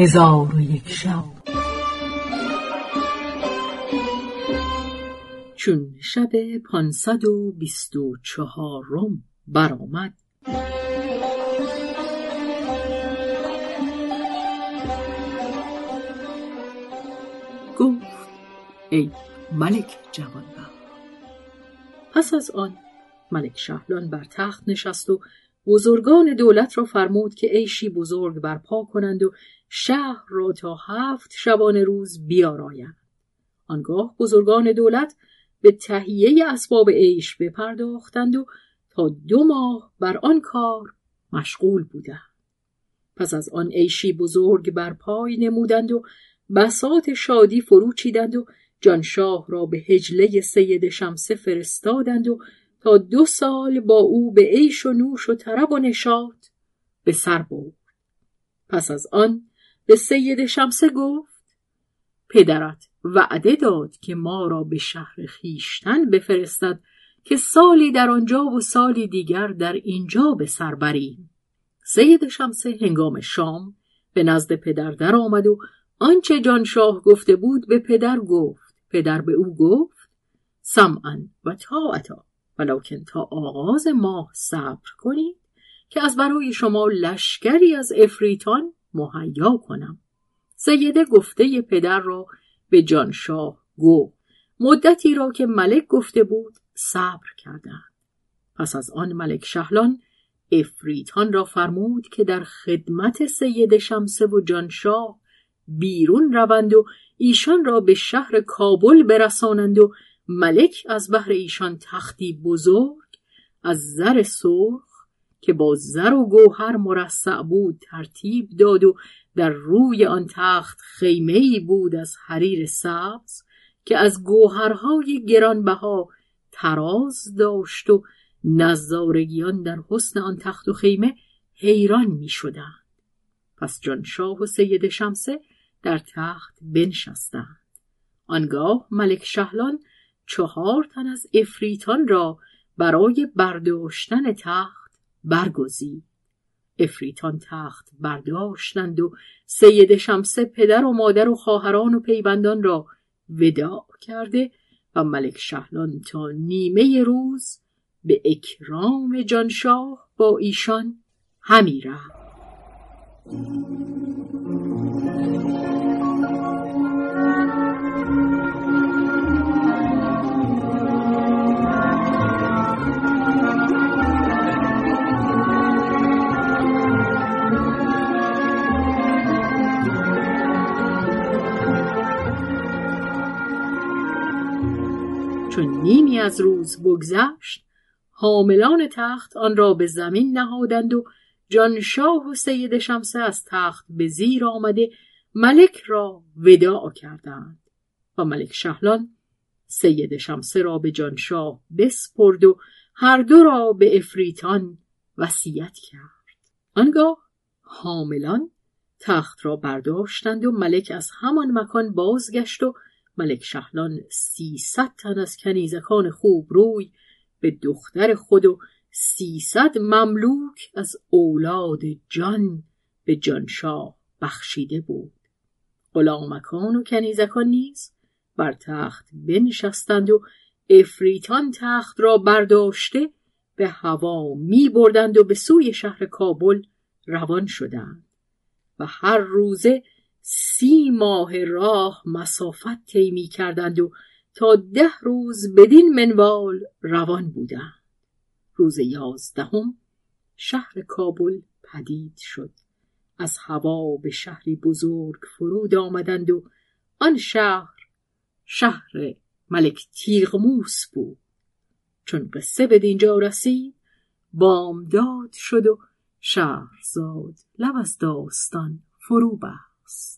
هزار و یک شب. چون شب پانصد و بیست و چهارم برآمد. گفت ای ملک جوانبخت پس از آن ملک شهلان بر تخت نشست و بزرگان دولت را فرمود که عیشی بزرگ برپا کنند و شهر را تا هفت شبانه روز بیارایند. آنگاه بزرگان دولت به تهیه اسباب عیش بپرداختند و تا دو ماه بر آن کار مشغول بودند. پس از آن عیشی بزرگ بر پای نمودند و بسات شادی فرو چیدند و جانشاه را به هجله سید شمسه فرستادند و تا دو سال با او به عیش و نوش و طرب و نشاط به سر برد. پس از آن به سید شمسه گفت پدرت وعده داد که ما را به شهر خیشتن بفرستد که سالی در آنجا و سالی دیگر در اینجا به سر بریم. سید شمسه هنگام شام به نزد پدر در آمد و آنچه جانشاه گفته بود به پدر گفت. پدر به او گفت سمعا و طاعتا. ولکن تا آغاز ماه صبر کنید که از برای شما لشکری از افریتان مهیا کنم. سیده گفته پدر را به جانشاه گفت مدتی را که ملک گفته بود صبر کردند. پس از آن ملک شهلان افریتان را فرمود که در خدمت سید شمسه و جانشاه بیرون روند و ایشان را به شهر کابل برسانند و ملک از بهر ایشان تختی بزرگ از زر سرخ که با زر و گوهر مرصع بود ترتیب داد و در روی آن تخت خیمه بود از حریر سبز که از گوهرهای گرانبها تراز داشت و نظارگیان در حسن آن تخت و خیمه حیران می شدند. پس جانشاه و سید شمسه در تخت بنشستند. آنگاه ملک شهلان چهار تن از افریتان را برای برداشتن تخت برگزید. افریتان تخت برداشتند و سید شمسه پدر و مادر و خواهران و پیوندان را وداع کرده و ملک شهلان تا نیمه روز به اکرام جانشاه با ایشان همی رفت چون نیمی از روز بگذشت حاملان تخت آن را به زمین نهادند و جانشاه و سید شمسه از تخت به زیر آمده ملک را وداع کردند و ملک شهلان سید شمسه را به جانشاه بسپرد و هر دو را به افریتان وصیت کرد. آنگاه حاملان تخت را برداشتند و ملک از همان مکان بازگشت و ملک شهلان سیصد تن از کنیزکان خوب روی به دختر خود و سیصد مملوک از اولاد جان به جانشاه بخشیده بود. غلامکان و کنیزکان نیز بر تخت بنشستند و افریتان تخت را برداشته به هوا می بردند و به سوی شهر کابل روان شدند و هر روزه سی ماه راه مسافت طی کردند و تا ده روز بدین منوال روان بودند. روز یازدهم شهر کابل پدید شد. از هوا به شهری بزرگ فرود آمدند و آن شهر شهر ملک تیغموس بود. چون قصه به دینجا رسید بامداد شد و شهرزاد لب از داستان فرو بست.